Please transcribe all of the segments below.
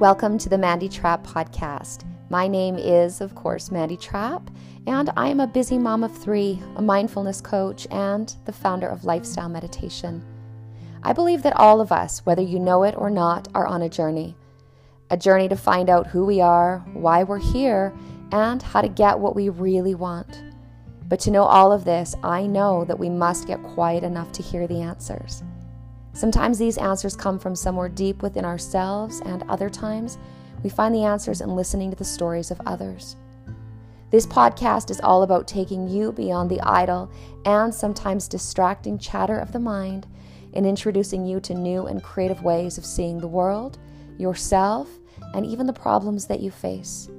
Welcome to the Mandy Trapp podcast. My name is, of course, Mandy Trapp, and I am a busy mom of three, a mindfulness coach, and the founder of Lifestyle Meditation. I believe that all of us, whether you know it or not, are on a journey. A journey to find out who we are, why we're here, and how to get what we really want. But to know all of this, I know that we must get quiet enough to hear the answers. Sometimes these answers come from somewhere deep within ourselves, and other times we find the answers in listening to the stories of others. This podcast is all about taking you beyond the idle and sometimes distracting chatter of the mind and introducing you to new and creative ways of seeing the world, yourself, and even the problems that you face.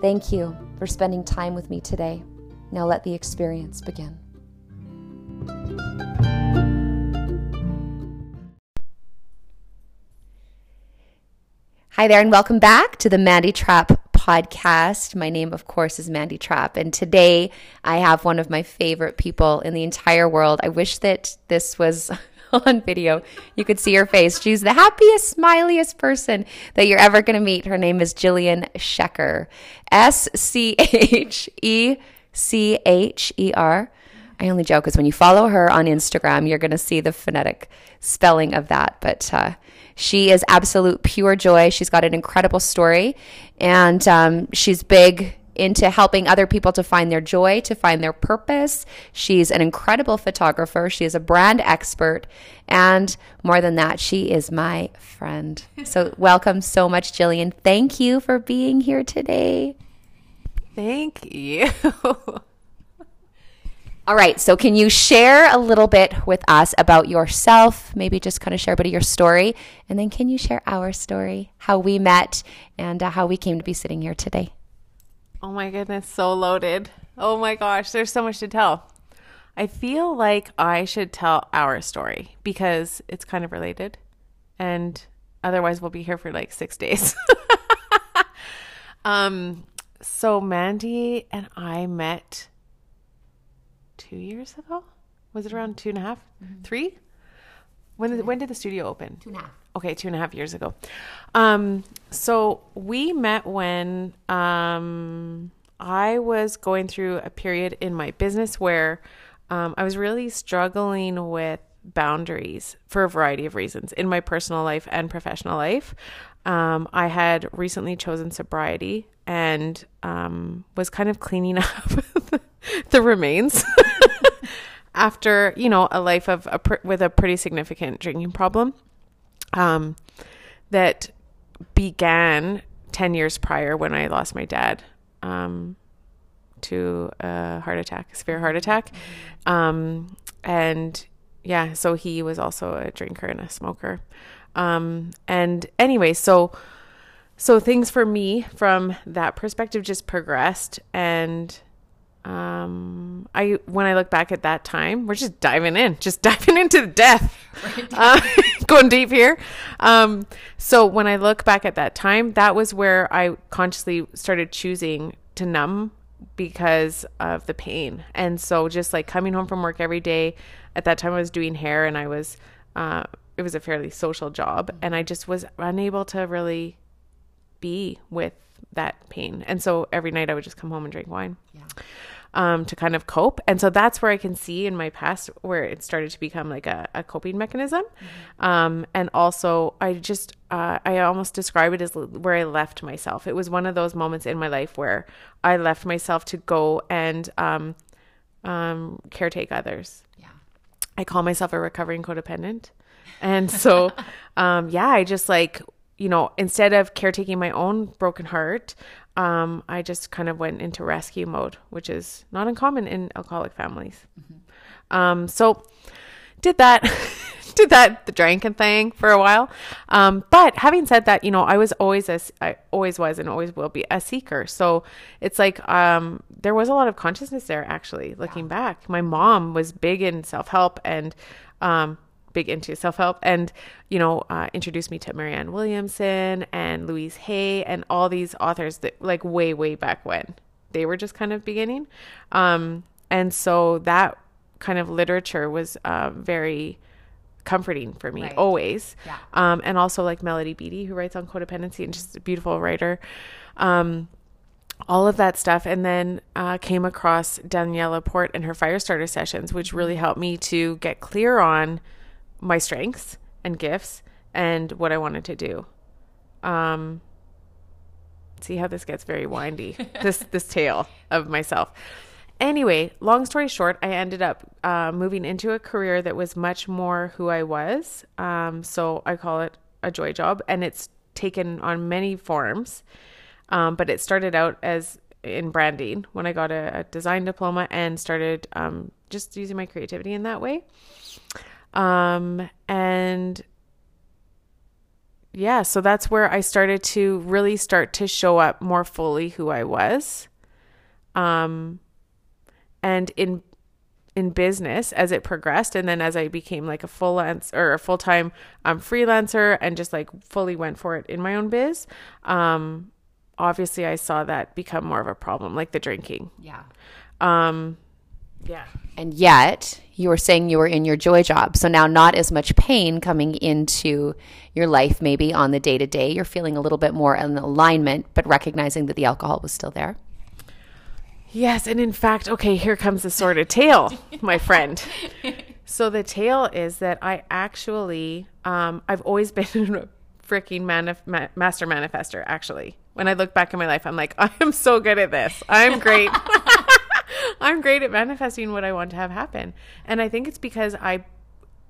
Thank you for spending time with me today. Now let the experience begin. Hi there, and welcome back to the Mandy Trapp podcast. My name, of course, is Mandy Trapp, and today I have one of my favorite people in the entire world. I wish that this was on video. You could see her face. She's the happiest, smiliest person that you're ever going to meet. Her name is Jillian Schecher. S C H E C H E R. I only joke because when you follow her on Instagram, you're going to see the phonetic spelling of that. But uh, she is absolute pure joy. She's got an incredible story, and um, she's big into helping other people to find their joy, to find their purpose. She's an incredible photographer. She is a brand expert. And more than that, she is my friend. So, welcome so much, Jillian. Thank you for being here today. Thank you. All right. So, can you share a little bit with us about yourself? Maybe just kind of share a bit of your story. And then, can you share our story, how we met, and uh, how we came to be sitting here today? Oh my goodness, so loaded. Oh my gosh, there's so much to tell. I feel like I should tell our story because it's kind of related. And otherwise, we'll be here for like six days. um, so, Mandy and I met two years ago. Was it around two and a half? Mm-hmm. Three? When did, when did the studio open? Two and a half. Okay, two and a half years ago. Um, so we met when um, I was going through a period in my business where um, I was really struggling with boundaries for a variety of reasons in my personal life and professional life. Um, I had recently chosen sobriety and um, was kind of cleaning up the remains after you know a life of a pr- with a pretty significant drinking problem um, that began 10 years prior when I lost my dad um, to a heart attack, a severe heart attack. Um, and yeah, so he was also a drinker and a smoker. Um, and anyway, so so things for me from that perspective just progressed and um i when i look back at that time we're just diving in just diving into the death. Uh, going deep here. Um so when i look back at that time that was where i consciously started choosing to numb because of the pain. And so just like coming home from work every day at that time i was doing hair and i was uh it was a fairly social job and i just was unable to really be with that pain. And so every night i would just come home and drink wine. Yeah um, to kind of cope. And so that's where I can see in my past where it started to become like a, a coping mechanism. Mm-hmm. Um, and also, I just, uh, I almost describe it as where I left myself. It was one of those moments in my life where I left myself to go and um, um, caretake others. Yeah. I call myself a recovering codependent. And so, um, yeah, I just like, you know, instead of caretaking my own broken heart, um, I just kind of went into rescue mode, which is not uncommon in alcoholic families. Mm-hmm. Um, so did that, did that the drinking thing for a while. Um, but having said that, you know, I was always a, I always was and always will be a seeker. So it's like um, there was a lot of consciousness there. Actually, looking yeah. back, my mom was big in self help and um, big into self help and, you know, uh, introduced me to Marianne Williamson and Louise Hay and all these authors that, like, way, way back when they were just kind of beginning. Um, and so that kind of literature was uh, very comforting for me Right. always. Yeah. Um, and also like Melody Beattie, who writes on codependency and just a beautiful writer. Um, all of that stuff. And then uh, came across Danielle Laporte and her fire starter sessions, which really helped me to get clear on my strengths and gifts and what I wanted to do. Um, see how this gets very windy. this this tale of myself. Anyway, long story short, I ended up uh, moving into a career that was much more who I was. Um, so I call it a joy job, and it's taken on many forms. Um, but it started out as in branding when I got a, a design diploma and started um, just using my creativity in that way. Um, and yeah, so that's where I started to really start to show up more fully who I was. Um, and in in business as it progressed, and then as I became like a full or a full time um, freelancer, and just like fully went for it in my own biz. Um, obviously, I saw that become more of a problem, like the drinking. Yeah. Um, yeah. And yet, you were saying you were in your joy job. So now, not as much pain coming into your life, maybe on the day to day. You're feeling a little bit more in alignment, but recognizing that the alcohol was still there. Yes, and in fact, okay, here comes the sort of tale, my friend. So the tale is that I actually, um, I've always been a freaking manif- ma- master manifester. Actually, when I look back in my life, I'm like, I am so good at this. I'm great. I'm great at manifesting what I want to have happen, and I think it's because I,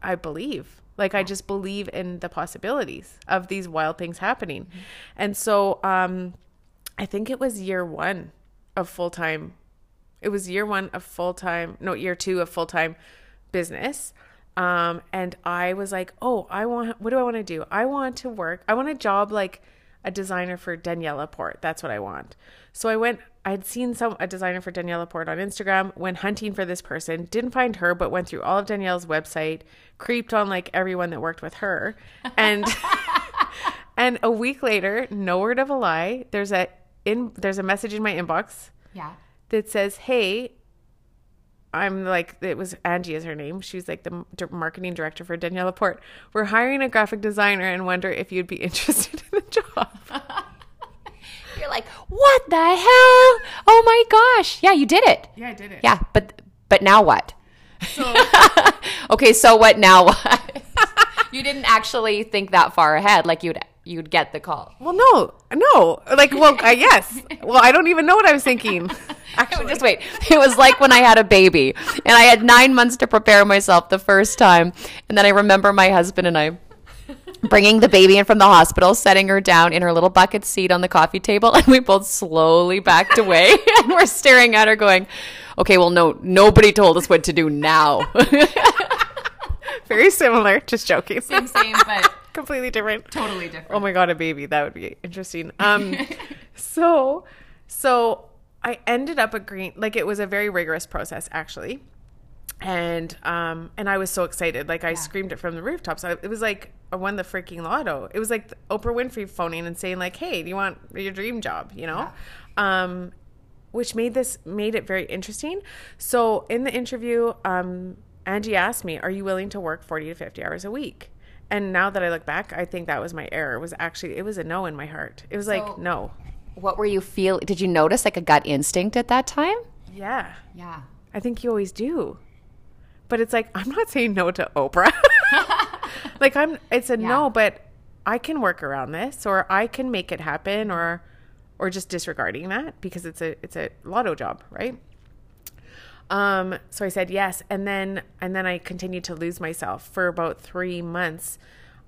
I believe. Like I just believe in the possibilities of these wild things happening, and so um, I think it was year one of full time. It was year one of full time, no, year two of full time business. Um, and I was like, oh, I want, what do I want to do? I want to work, I want a job like a designer for Danielle Laporte. That's what I want. So I went, I had seen some, a designer for Danielle Laporte on Instagram, went hunting for this person, didn't find her, but went through all of Danielle's website, creeped on like everyone that worked with her. And, and a week later, no word of a lie, there's a, in, there's a message in my inbox Yeah. that says, "Hey, I'm like it was Angie is her name. She's like the marketing director for Danielle Laporte. We're hiring a graphic designer and wonder if you'd be interested in the job." You're like, what the hell? Oh my gosh. Yeah, you did it. Yeah, I did it. Yeah, but but now what? okay, so what now? What? you didn't actually think that far ahead, like you'd you'd get the call. Well, no, no. Like, well, uh, yes. Well, I don't even know what I was thinking. Actually, Just wait. It was like when I had a baby, and I had nine months to prepare myself the first time, and then I remember my husband and I bringing the baby in from the hospital, setting her down in her little bucket seat on the coffee table, and we both slowly backed away, and we're staring at her, going, "Okay, well, no, nobody told us what to do now." Very similar. Just joking. same, same, but Completely different. totally different. Oh my god, a baby. That would be interesting. Um so so I ended up agreeing like it was a very rigorous process actually. And um and I was so excited. Like I screamed it from the rooftops. I, it was like I won the freaking lotto. It was like Oprah Winfrey phoning and saying like, "Hey, do you want your dream job?" you know? Um which made this made it very interesting. So in the interview, um, Angie asked me, "Are you willing to work forty to fifty hours a week?" And now that I look back, I think that was my error. It was actually it was a no in my heart. It was So- like no, What were you feel? Did you notice like a gut instinct at that time? yeah. Yeah. I think you always do, but it's like I'm not saying no to Oprah. like I'm, it's a Yeah. no, but I can work around this, or I can make it happen, or or just disregarding that because it's a it's a lotto job, right? Um, so I said yes, and then and then I continued to lose myself for about three months.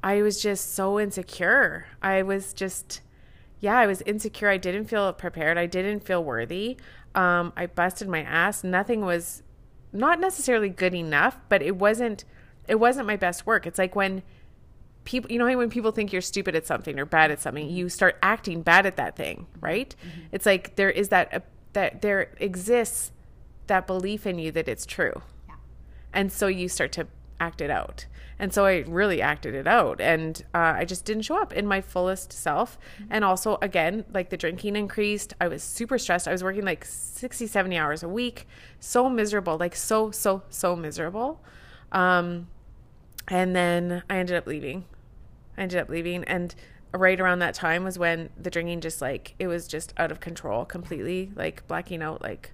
I was just so insecure. I was just, yeah, I was insecure. I didn't feel prepared. I didn't feel worthy. Um, I busted my ass. Nothing was not necessarily good enough, but it wasn't. It wasn't my best work. It's like when people you know when people think you're stupid at something or bad at something you start acting bad at that thing right it's like there is that uh, that there exists that belief in you that it's true. Yeah. and so you start to act it out. And so i really acted it out. And uh, i just didn't show up in my fullest self. And also again like the drinking increased. I was super stressed. I was working like 60 70 hours a week. So miserable. Like so so so miserable. Um And then I ended up leaving. I ended up leaving. And right around that time was when the drinking just like, it was just out of control completely, like blacking out like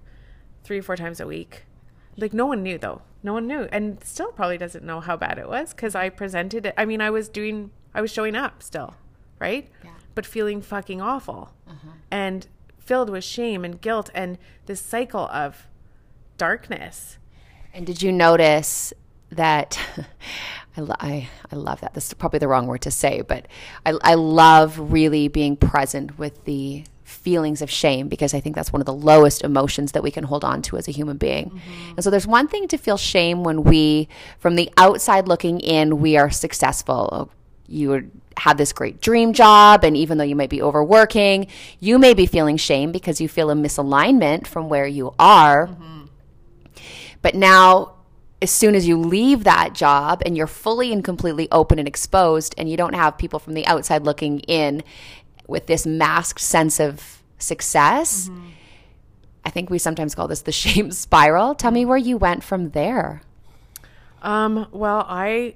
three or four times a week. Like no one knew though. No one knew. And still probably doesn't know how bad it was because I presented it. I mean, I was doing, I was showing up still, right? Yeah. But feeling fucking awful uh-huh. and filled with shame and guilt and this cycle of darkness. And did you notice that? I, lo- I, I love that. This is probably the wrong word to say, but I, I love really being present with the feelings of shame because I think that's one of the lowest emotions that we can hold on to as a human being. Mm-hmm. And so there's one thing to feel shame when we, from the outside looking in, we are successful. Oh, you would have this great dream job, and even though you might be overworking, you may be feeling shame because you feel a misalignment from where you are. Mm-hmm. But now, as soon as you leave that job and you're fully and completely open and exposed, and you don't have people from the outside looking in with this masked sense of success, I think we sometimes call this the shame spiral. Tell me where you went from there. Um, well, I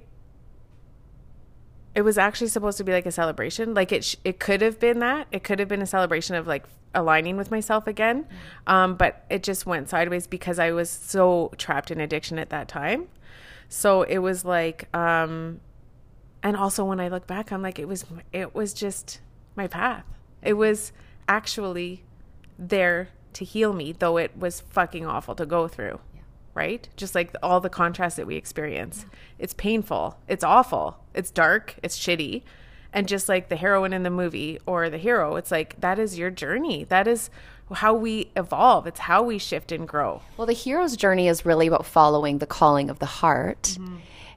it was actually supposed to be like a celebration. Like it sh- it could have been that. It could have been a celebration of like aligning with myself again. Um, but it just went sideways because I was so trapped in addiction at that time. So it was like um and also when I look back I'm like it was it was just my path. It was actually there to heal me, though it was fucking awful to go through. Right? Just like all the contrast that we experience. It's painful. It's awful. It's dark. It's shitty. And just like the heroine in the movie or the hero, it's like that is your journey. That is how we evolve. It's how we shift and grow. Well, the hero's journey is really about following the calling of the heart.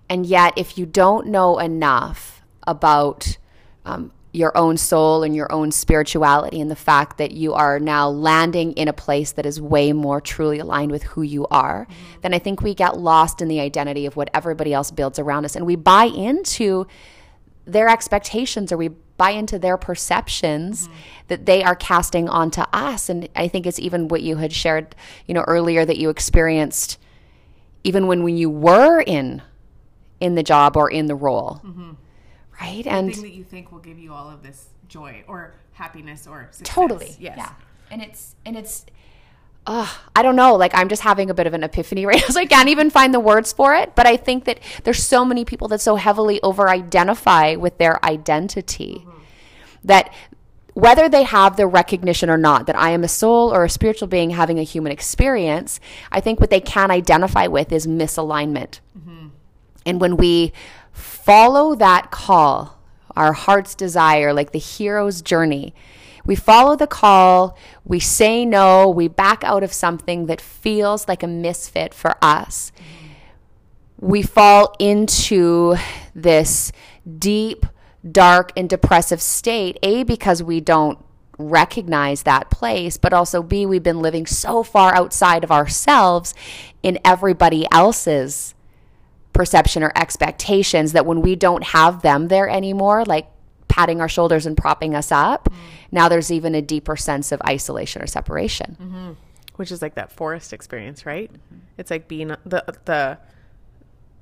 And yet, if you don't know enough about um, your own soul and your own spirituality and the fact that you are now landing in a place that is way more truly aligned with who you are, then I think we get lost in the identity of what everybody else builds around us. And we buy into their expectations or we buy into their perceptions mm-hmm. that they are casting onto us. And i think it's even what you had shared you know earlier that you experienced even when, when you were in in the job or in the role mm-hmm. Right and that you think will give you all of this joy or happiness or success. totally Yes. yeah and it's and it's uh, I don't know. Like I'm just having a bit of an epiphany right now, so I can't even find the words for it. But I think that there's so many people that so heavily over-identify with their identity that whether they have the recognition or not that I am a soul or a spiritual being having a human experience, I think what they can identify with is misalignment. And when we follow that call, our heart's desire, like the hero's journey, we follow the call, we say no, we back out of something that feels like a misfit for us. We fall into this deep, dark, and depressive state, A, because we don't recognize that place, but also B, we've been living so far outside of ourselves in everybody else's perception or expectations that when we don't have them there anymore, like patting our shoulders and propping us up, mm-hmm. now there's even a deeper sense of isolation or separation. Mm-hmm. which is like that forest experience, right? Mm-hmm. It's like being the the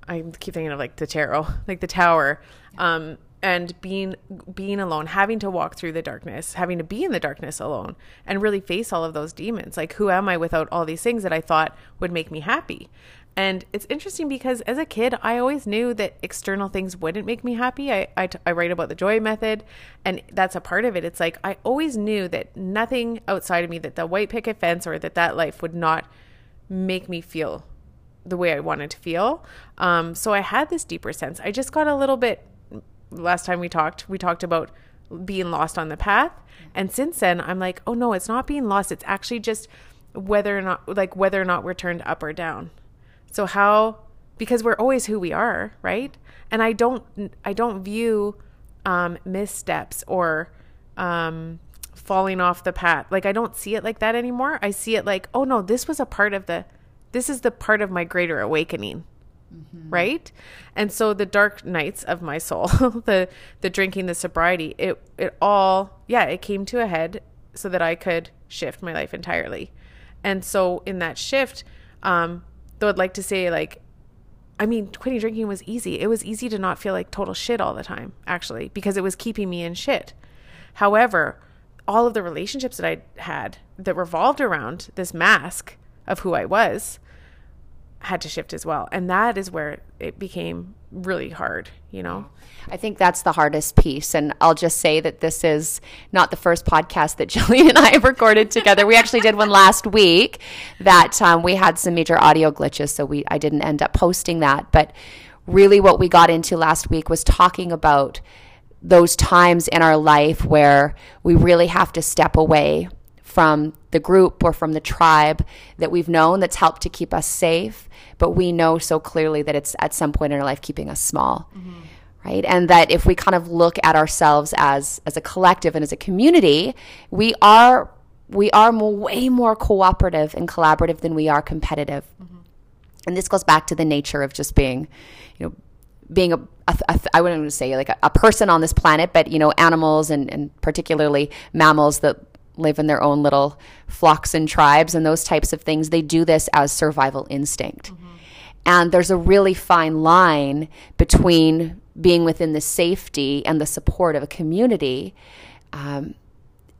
I keep thinking of like the tarot, like the tower, um, and being being alone, having to walk through the darkness, having to be in the darkness alone, and really face all of those demons. Like, who am I without all these things that I thought would make me happy? And it's interesting because as a kid, I always knew that external things wouldn't make me happy. I, I, I write about the joy method, and that's a part of it. It's like I always knew that nothing outside of me, that the white picket fence or that that life would not make me feel the way I wanted to feel. Um, so I had this deeper sense. I just got a little bit. Last time we talked, we talked about being lost on the path, and since then, I'm like, oh no, it's not being lost. It's actually just whether or not, like whether or not we're turned up or down. So how? Because we're always who we are, right? And I don't, I don't view um, missteps or um, falling off the path. Like I don't see it like that anymore. I see it like, oh no, this was a part of the this is the part of my greater awakening. Right? And so the dark nights of my soul, the the drinking, the sobriety, it it all yeah, it came to a head so that I could shift my life entirely. And so in that shift, um, though I'd like to say like I mean, quitting drinking was easy. It was easy to not feel like total shit all the time, actually, because it was keeping me in shit. However, all of the relationships that I had that revolved around this mask of who I was had to shift as well. And that is where it became really hard, you know? I think that's the hardest piece. And I'll just say that this is not the first podcast that Jillian and I have recorded together. We actually did one last week that um, we had some major audio glitches, so we I didn't end up posting that. But really, what we got into last week was talking about those times in our life where we really have to step away from the group or from the tribe that we've known that's helped to keep us safe, but we know so clearly that it's at some point in our life keeping us small. Mm-hmm. Right. And that if we kind of look at ourselves as as a collective and as a community, we are we are more, way more cooperative and collaborative than we are competitive. Mm-hmm. And this goes back to the nature of just being, you know, being a, a, a I wouldn't even say like a, a, person on this planet, but you know, animals and, and particularly mammals that live in their own little flocks and tribes and those types of things. They do this as survival instinct. Mm-hmm. And there's a really fine line between being within the safety and the support of a community um,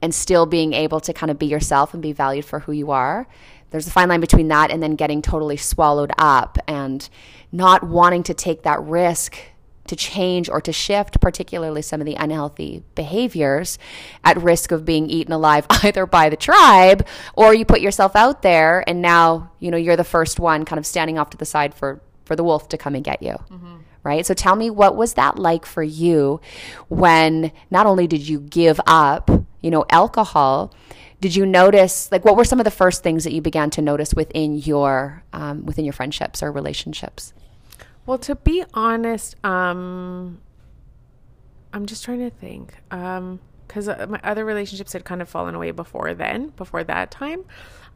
and still being able to kind of be yourself and be valued for who you are. There's a fine line between that and then getting totally swallowed up and not wanting to take that risk to change or to shift, particularly some of the unhealthy behaviors, at risk of being eaten alive either by the tribe or you put yourself out there and now, you know, you're the first one kind of standing off to the side for for the wolf to come and get you. Mm-hmm. Right? So tell me what was that like for you when not only did you give up, you know, alcohol, did you notice like what were some of the first things that you began to notice within your um, within your friendships or relationships well, to be honest, um, I'm just trying to think. Um, because uh, my other relationships had kind of fallen away before then, before that time.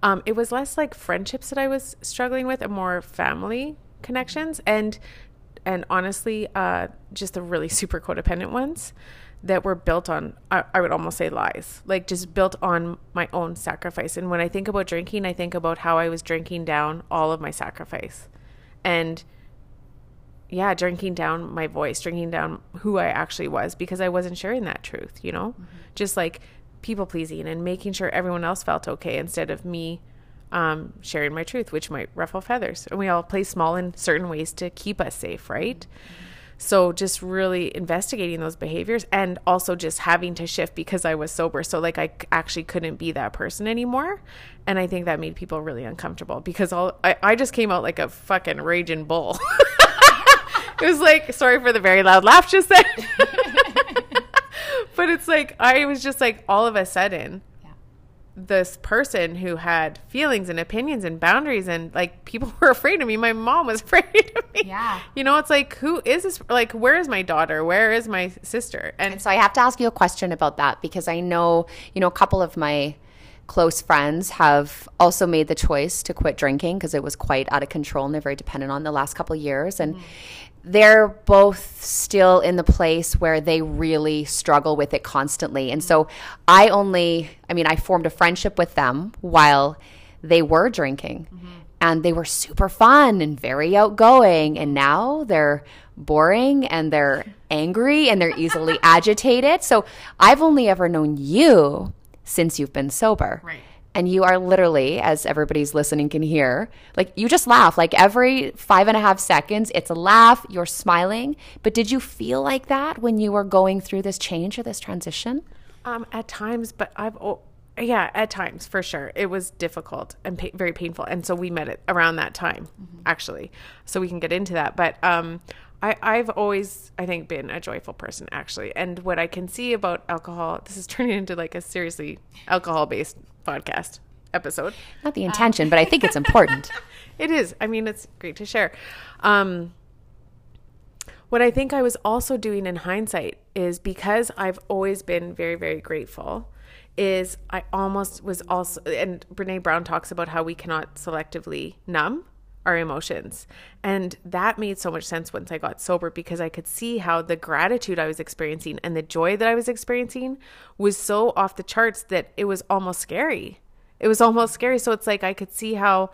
Um, it was less like friendships that I was struggling with, and more family connections, and and honestly, uh, just the really super codependent ones that were built on, I, I would almost say lies, like just built on my own sacrifice. And when I think about drinking, I think about how I was drinking down all of my sacrifice, and yeah, drinking down my voice, drinking down who I actually was because I wasn't sharing that truth, you know? Mm-hmm. Just like people pleasing and making sure everyone else felt okay instead of me um, sharing my truth, which might ruffle feathers. And we all play small in certain ways to keep us safe, right? Mm-hmm. So just really investigating those behaviors and also just having to shift because I was sober. So like I actually couldn't be that person anymore. And I think that made people really uncomfortable because all I, I just came out like a fucking raging bull. it was like sorry for the very loud laugh just then. but it's like I was just like all of a sudden yeah. this person who had feelings and opinions and boundaries and like people were afraid of me. My mom was afraid of me. Yeah. You know, it's like who is this like where is my daughter? Where is my sister? And, and so I have to ask you a question about that because I know, you know, a couple of my close friends have also made the choice to quit drinking because it was quite out of control and they're very dependent on the last couple of years and mm they're both still in the place where they really struggle with it constantly. And so I only, I mean, I formed a friendship with them while they were drinking. Mm-hmm. And they were super fun and very outgoing. And now they're boring and they're angry and they're easily agitated. So I've only ever known you since you've been sober. Right and you are literally, as everybody's listening can hear, like you just laugh. Like every five and a half seconds, it's a laugh, you're smiling. But did you feel like that when you were going through this change or this transition? Um, at times, but I've, oh, yeah, at times for sure. It was difficult and pa- very painful. And so we met it around that time, mm-hmm. actually. So we can get into that. But um, I, I've always, I think, been a joyful person, actually. And what I can see about alcohol, this is turning into like a seriously alcohol based podcast episode. Not the intention, um, but I think it's important. it is. I mean, it's great to share. Um, what I think I was also doing in hindsight is because I've always been very, very grateful. Is I almost was also, and Brene Brown talks about how we cannot selectively numb our emotions. And that made so much sense once I got sober because I could see how the gratitude I was experiencing and the joy that I was experiencing was so off the charts that it was almost scary. It was almost scary. So it's like I could see how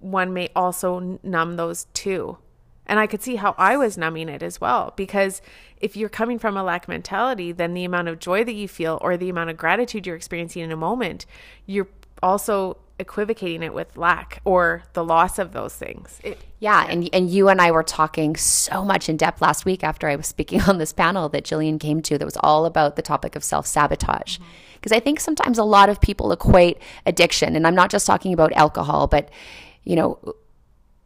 one may also numb those too. And I could see how I was numbing it as well. Because if you're coming from a lack mentality, then the amount of joy that you feel or the amount of gratitude you're experiencing in a moment, you're also equivocating it with lack or the loss of those things. It, yeah, and and you and I were talking so much in depth last week after I was speaking on this panel that Jillian came to that was all about the topic of self-sabotage. Because mm-hmm. I think sometimes a lot of people equate addiction and I'm not just talking about alcohol, but you know,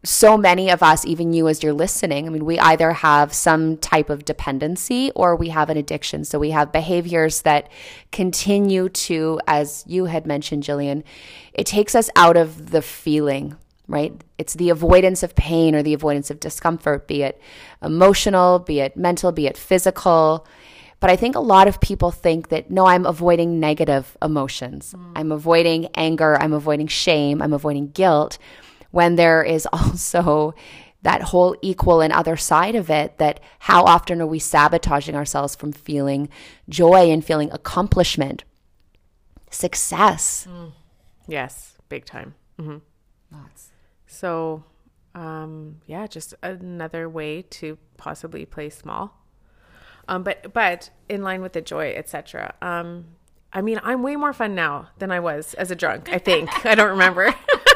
so many of us, even you as you're listening, I mean, we either have some type of dependency or we have an addiction. So we have behaviors that continue to, as you had mentioned, Jillian, it takes us out of the feeling, right? It's the avoidance of pain or the avoidance of discomfort, be it emotional, be it mental, be it physical. But I think a lot of people think that no, I'm avoiding negative emotions. Mm. I'm avoiding anger. I'm avoiding shame. I'm avoiding guilt when there is also that whole equal and other side of it that how often are we sabotaging ourselves from feeling joy and feeling accomplishment? Success. Mm. yes big time. Mm-hmm. Lots. so um, yeah just another way to possibly play small. Um, but but in line with the joy etc um, i mean i'm way more fun now than i was as a drunk i think. I don't remember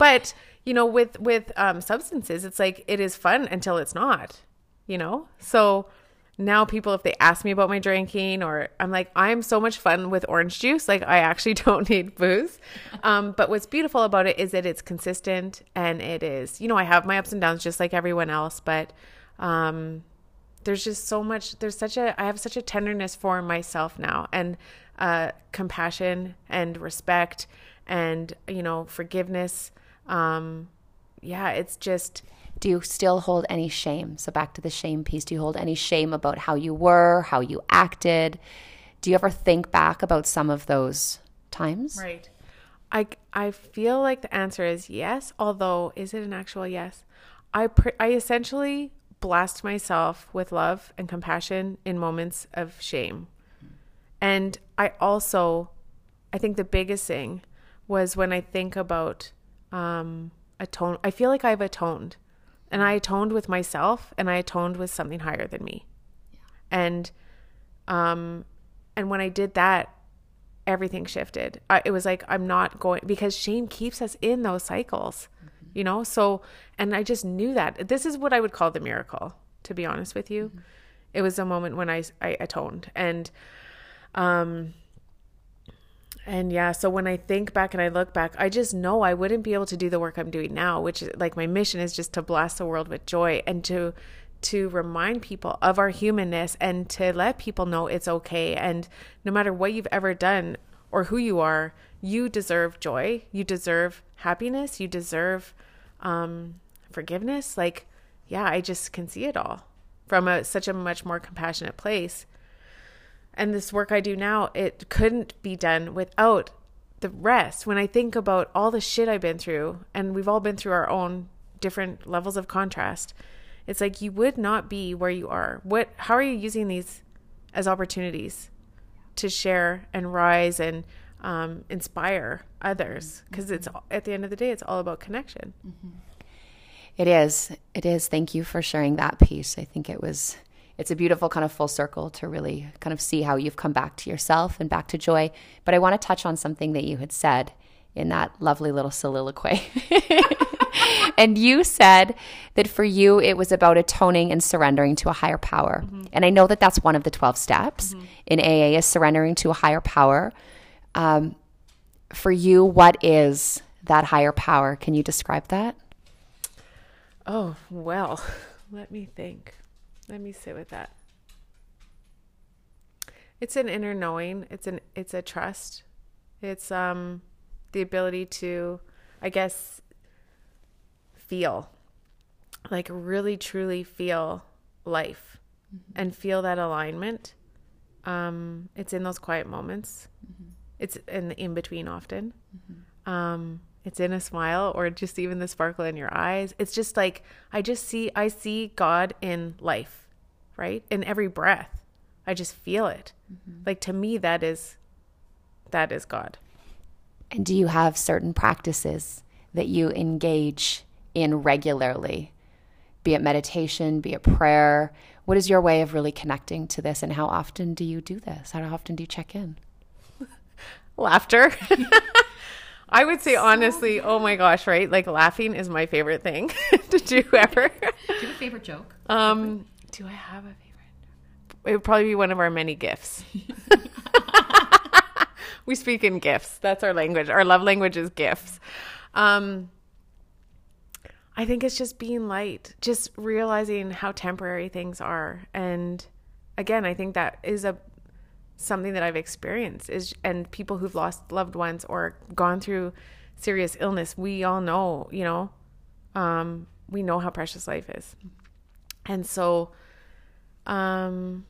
But you know, with with um, substances, it's like it is fun until it's not. You know, so now people if they ask me about my drinking or i'm like i'm so much fun with orange juice. Like i actually don't need booze. Um, but what's beautiful about it is that it's consistent and it is you know i have my ups and downs just like everyone else but um, there's just so much there's such a i have such a tenderness for myself now and uh, compassion and respect and you know forgiveness um, yeah, it's just. Do you still hold any shame? So back to the shame piece. Do you hold any shame about how you were, how you acted? Do you ever think back about some of those times? Right. I I feel like the answer is yes, although is it an actual yes? I pre- I essentially blast myself with love and compassion in moments of shame. And I also I think the biggest thing was when I think about um, atone. I feel like I've atoned, and I atoned with myself, and I atoned with something higher than me, yeah. and um, and when I did that, everything shifted. I, it was like I'm not going because shame keeps us in those cycles, mm-hmm. you know. So, and I just knew that this is what I would call the miracle. To be honest with you, mm-hmm. it was a moment when I I atoned and um and yeah, so when I think back and I look back, I just know I wouldn't be able to do the work I'm doing now, which is like my mission is just to bless the world with joy and to to remind people of our humanness and to let people know it's okay. And no matter what you've ever done or who you are, you deserve joy, you deserve happiness, you deserve um forgiveness. Like yeah, I just can see it all from a such a much more compassionate place and this work I do now, it couldn't be done without the rest. When I think about all the shit I've been through, and we've all been through our own different levels of contrast, it's like you would not be where you are. What how are you using these as opportunities to share and rise and um, inspire others? Because it's at the end of the day, it's all about connection. Mm-hmm. It is. It is. Thank you for sharing that piece. I think it was it's a beautiful kind of full circle to really kind of see how you've come back to yourself and back to joy. But I want to touch on something that you had said in that lovely little soliloquy. and you said that for you, it was about atoning and surrendering to a higher power. Mm-hmm. And I know that that's one of the 12 steps mm-hmm. in AA is surrendering to a higher power. Um, for you, what is that higher power? Can you describe that? Oh, well, let me think. Let me sit with that. It's an inner knowing. It's an it's a trust. It's um the ability to I guess feel like really truly feel life mm-hmm. and feel that alignment. Um it's in those quiet moments. Mm-hmm. It's in the in between often. Mm-hmm. Um it's in a smile or just even the sparkle in your eyes. It's just like I just see I see God in life, right? In every breath. I just feel it. Mm-hmm. Like to me that is that is God. And do you have certain practices that you engage in regularly be it meditation, be it prayer. What is your way of really connecting to this, and how often do you do this? How often do you check in? Laughter. I would say so honestly, oh my gosh, right? Like laughing is my favorite thing to do ever. do you have a favorite joke? Um, do I have a favorite? It would probably be one of our many gifts. we speak in gifts. That's our language. Our love language is gifts. Um, I think it's just being light, just realizing how temporary things are. And again, I think that is a something that I've experienced is and people who've lost loved ones or gone through serious illness, we all know, you know, um, we know how precious life is. And so um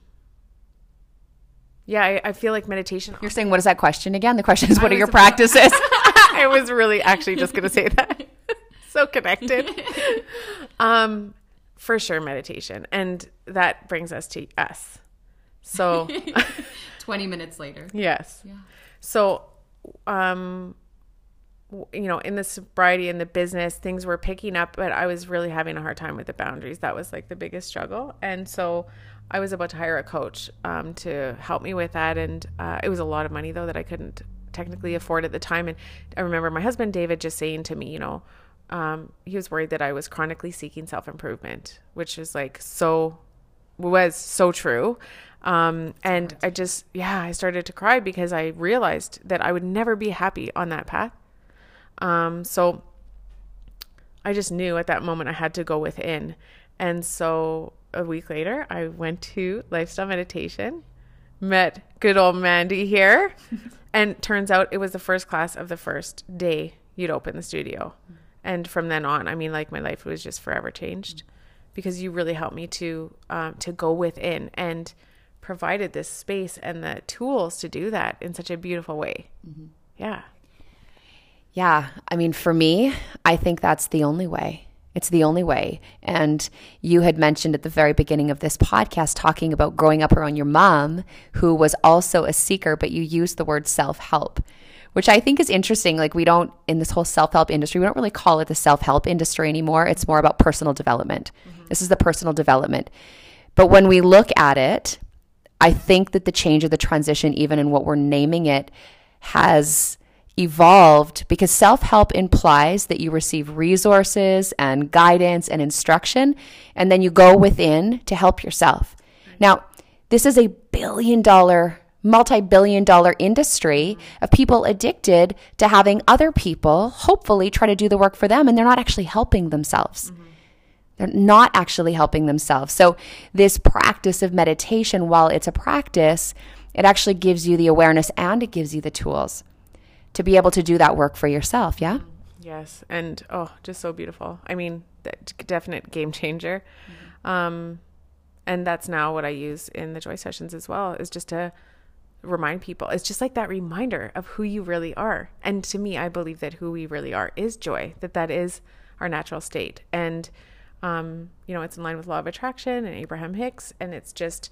yeah, I, I feel like meditation. You're saying what is that question again? The question is what are your practices? I was really actually just gonna say that. so connected. um for sure meditation. And that brings us to us. So 20 minutes later. Yes. Yeah. So, um, you know, in the sobriety and the business, things were picking up, but I was really having a hard time with the boundaries. That was like the biggest struggle. And so I was about to hire a coach um, to help me with that. And uh, it was a lot of money, though, that I couldn't technically afford at the time. And I remember my husband, David, just saying to me, you know, um, he was worried that I was chronically seeking self improvement, which is like so, was so true. Um, and I just, yeah, I started to cry because I realized that I would never be happy on that path. Um, so I just knew at that moment I had to go within. And so a week later, I went to lifestyle meditation, met good old Mandy here. and turns out it was the first class of the first day you'd open the studio. And from then on, I mean, like my life was just forever changed because you really helped me to, um, to go within and, provided this space and the tools to do that in such a beautiful way. Mm-hmm. Yeah. Yeah. I mean, for me, I think that's the only way. It's the only way. And you had mentioned at the very beginning of this podcast talking about growing up around your mom, who was also a seeker, but you used the word self help, which I think is interesting. Like, we don't, in this whole self help industry, we don't really call it the self help industry anymore. It's more about personal development. Mm-hmm. This is the personal development. But when we look at it, I think that the change of the transition, even in what we're naming it, has evolved because self help implies that you receive resources and guidance and instruction, and then you go within to help yourself. Now, this is a billion dollar, multi billion dollar industry of people addicted to having other people hopefully try to do the work for them, and they're not actually helping themselves. Mm-hmm. They're not actually helping themselves. So, this practice of meditation, while it's a practice, it actually gives you the awareness and it gives you the tools to be able to do that work for yourself. Yeah. Yes. And oh, just so beautiful. I mean, definite game changer. Mm-hmm. Um, and that's now what I use in the joy sessions as well, is just to remind people. It's just like that reminder of who you really are. And to me, I believe that who we really are is joy, that that is our natural state. And um, you know, it's in line with law of attraction and Abraham Hicks, and it's just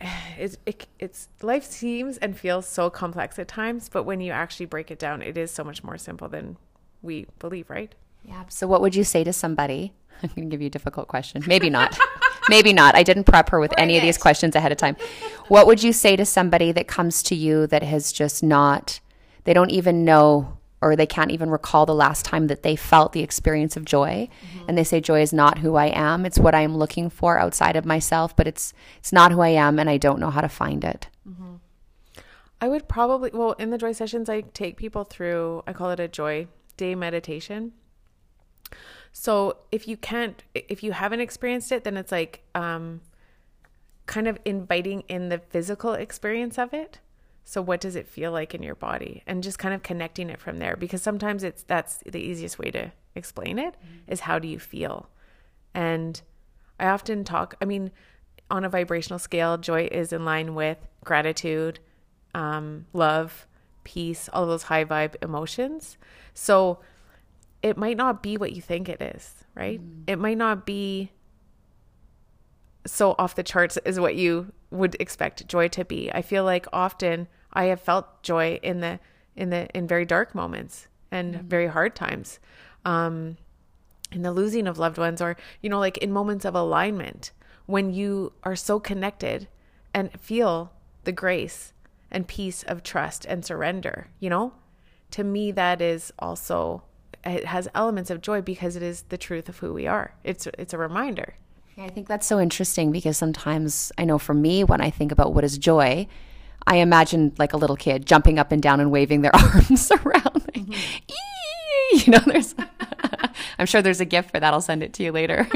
it's it, it's life seems and feels so complex at times, but when you actually break it down, it is so much more simple than we believe, right? Yeah. So, what would you say to somebody? I'm going to give you a difficult question. Maybe not. Maybe not. I didn't prep her with Bring any it. of these questions ahead of time. What would you say to somebody that comes to you that has just not, they don't even know or they can't even recall the last time that they felt the experience of joy mm-hmm. and they say joy is not who I am it's what I am looking for outside of myself but it's it's not who I am and I don't know how to find it mm-hmm. I would probably well in the joy sessions I take people through I call it a joy day meditation so if you can't if you haven't experienced it then it's like um kind of inviting in the physical experience of it so what does it feel like in your body? And just kind of connecting it from there because sometimes it's that's the easiest way to explain it mm-hmm. is how do you feel? And I often talk, I mean, on a vibrational scale, joy is in line with gratitude, um, love, peace, all those high vibe emotions. So it might not be what you think it is, right? Mm. It might not be so off the charts as what you would expect joy to be. I feel like often I have felt joy in the in the in very dark moments and mm-hmm. very hard times. Um, in the losing of loved ones or you know like in moments of alignment when you are so connected and feel the grace and peace of trust and surrender you know to me that is also it has elements of joy because it is the truth of who we are it's it's a reminder yeah, i think that's so interesting because sometimes i know for me when i think about what is joy i imagine like a little kid jumping up and down and waving their arms around like, mm-hmm. you know there's i'm sure there's a gift for that i'll send it to you later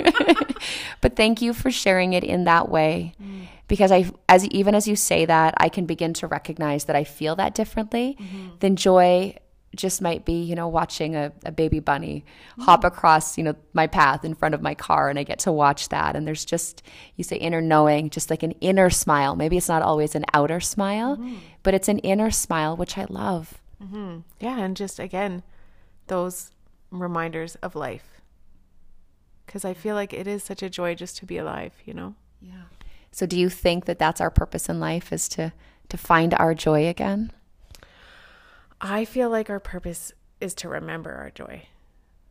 but thank you for sharing it in that way mm. because i as even as you say that i can begin to recognize that i feel that differently mm-hmm. then joy just might be, you know, watching a, a baby bunny mm-hmm. hop across, you know, my path in front of my car and I get to watch that. And there's just, you say inner knowing, just like an inner smile. Maybe it's not always an outer smile, mm-hmm. but it's an inner smile, which I love. Mm-hmm. Yeah. And just again, those reminders of life. Because I feel like it is such a joy just to be alive, you know? Yeah. So do you think that that's our purpose in life is to, to find our joy again? I feel like our purpose is to remember our joy.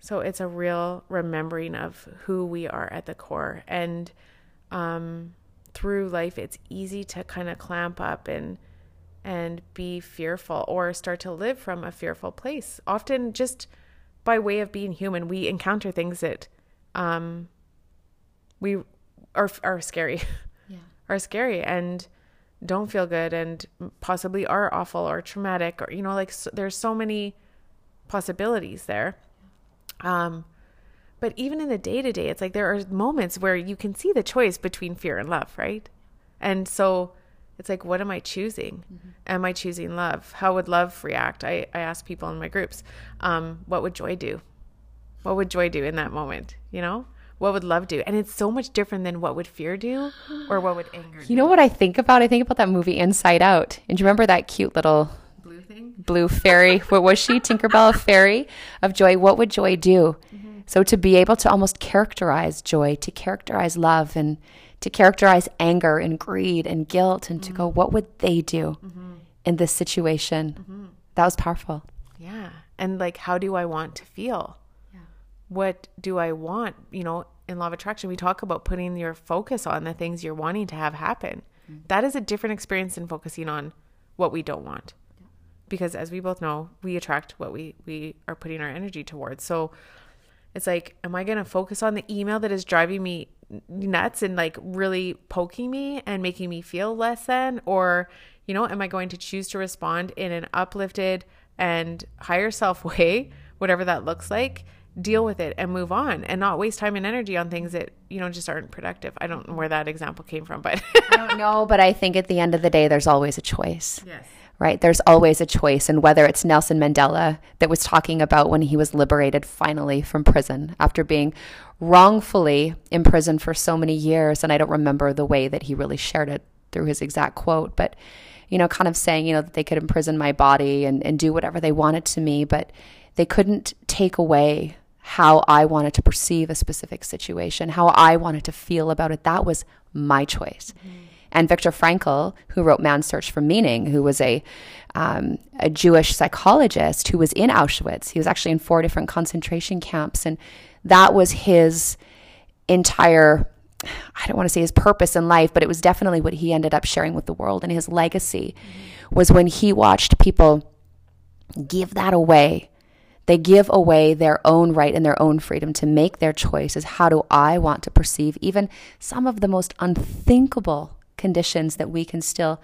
So it's a real remembering of who we are at the core. And um, through life, it's easy to kind of clamp up and and be fearful or start to live from a fearful place. Often, just by way of being human, we encounter things that um, we are are scary, yeah. are scary, and don't feel good and possibly are awful or traumatic or you know like so, there's so many possibilities there. Um but even in the day to day it's like there are moments where you can see the choice between fear and love right? And so it's like what am i choosing? Mm-hmm. am i choosing love? How would love react? I i ask people in my groups um what would joy do? What would joy do in that moment you know what would love do? And it's so much different than what would fear do or what would anger do. You know what I think about? I think about that movie Inside Out. And do you remember that cute little blue thing? Blue fairy. what was she? Tinkerbell a fairy of joy. What would joy do? Mm-hmm. So to be able to almost characterize joy, to characterize love and to characterize anger and greed and guilt and mm-hmm. to go, mm-hmm. what would they do mm-hmm. in this situation? Mm-hmm. That was powerful. Yeah. And like, how do I want to feel? What do I want? You know, in law of attraction, we talk about putting your focus on the things you're wanting to have happen. Mm-hmm. That is a different experience than focusing on what we don't want. Yeah. Because as we both know, we attract what we we are putting our energy towards. So it's like, am I going to focus on the email that is driving me nuts and like really poking me and making me feel less than or you know, am I going to choose to respond in an uplifted and higher self way, whatever that looks like? Deal with it and move on and not waste time and energy on things that you know just aren't productive. I don't know where that example came from but i don't know but i think at the end of the day there's always a choice. Yes. Right? There's always a choice and whether it's nelson mandela that was talking about when he was liberated finally from prison after being wrongfully imprisoned for so many years and i don't remember the way that he really shared it through his exact quote but you know kind of saying you know that they could imprison my body and, and do whatever they wanted to me but they couldn't take away how I wanted to perceive a specific situation, how I wanted to feel about it. That was my choice. Mm-hmm. And Viktor Frankl, who wrote Man's Search for Meaning, who was a um, a Jewish psychologist who was in Auschwitz. He was actually in four different concentration camps, and that was his entire. I don't want to say his purpose in life, but it was definitely what he ended up sharing with the world. And his legacy mm-hmm. was when he watched people give that away they give away their own right and their own freedom to make their choices. How do I want to perceive even some of the most unthinkable conditions that we can still,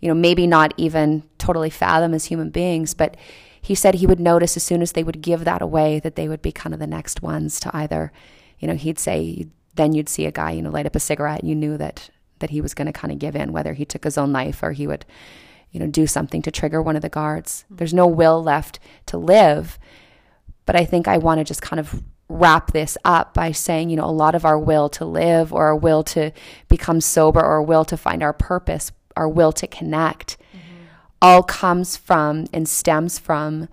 you know, maybe not even totally fathom as human beings, but he said he would notice as soon as they would give that away that they would be kind of the next ones to either, you know, he'd say, then you'd see a guy, you know, light up a cigarette and you knew that that he was going to kind of give in, whether he took his own life or he would, you know, do something to trigger one of the guards. Mm. There's no will left to live. But I think I want to just kind of wrap this up by saying, you know, a lot of our will to live or our will to become sober or our will to find our purpose, our will to connect, mm-hmm. all comes from and stems from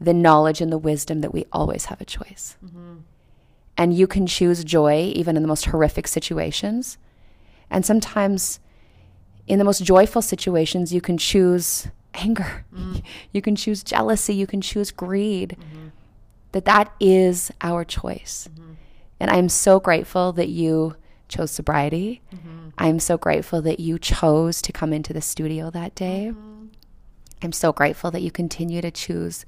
the knowledge and the wisdom that we always have a choice. Mm-hmm. And you can choose joy even in the most horrific situations. And sometimes in the most joyful situations, you can choose anger, mm. you can choose jealousy, you can choose greed. That that is our choice. Mm-hmm. And I'm so grateful that you chose sobriety. Mm-hmm. I'm so grateful that you chose to come into the studio that day. Mm-hmm. I'm so grateful that you continue to choose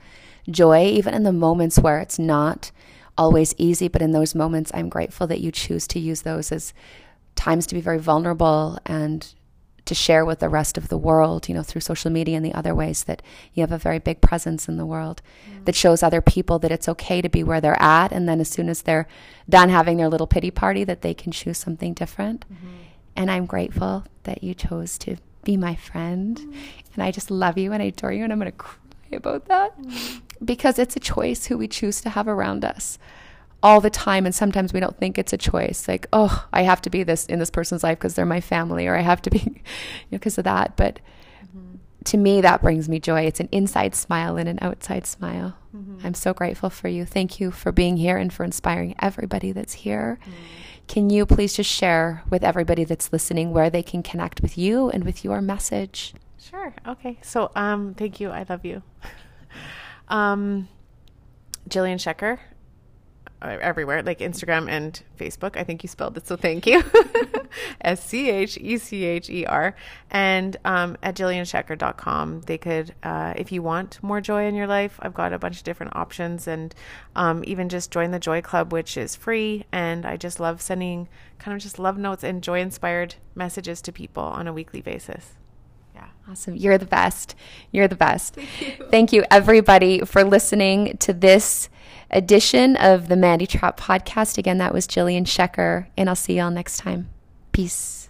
joy, even in the moments where it's not always easy. But in those moments, I'm grateful that you choose to use those as times to be very vulnerable and to share with the rest of the world, you know, through social media and the other ways that you have a very big presence in the world mm. that shows other people that it's okay to be where they're at. And then as soon as they're done having their little pity party, that they can choose something different. Mm-hmm. And I'm grateful that you chose to be my friend. Mm. And I just love you and I adore you. And I'm going to cry about that mm. because it's a choice who we choose to have around us all the time and sometimes we don't think it's a choice like oh i have to be this in this person's life because they're my family or i have to be you know because of that. But mm-hmm. to me that brings me joy. It's an inside smile and an outside smile. Mm-hmm. i'm so grateful for you. Thank you for being here and for inspiring everybody that's here. Mm-hmm. can you please just share with everybody that's listening where they can connect with you and with your message? Sure. Okay. So um thank you. I love you. Um Jillian Schecher everywhere, like Instagram and Facebook. I think you spelled it, so thank you. S C H E C H E R. And um, at jillianschecher.com, they could, uh, if you want more joy in your life, I've got a bunch of different options. And um, even just join the Joy Club, which is free. And I just love sending kind of just love notes and joy inspired messages to people on a weekly basis. Yeah. Awesome. You're the best. You're the best. Thank you. Thank you, everybody, for listening to this edition of the Mandy Trapp podcast. Again, that was Jillian Schecher, and I'll see y'all next time. Peace.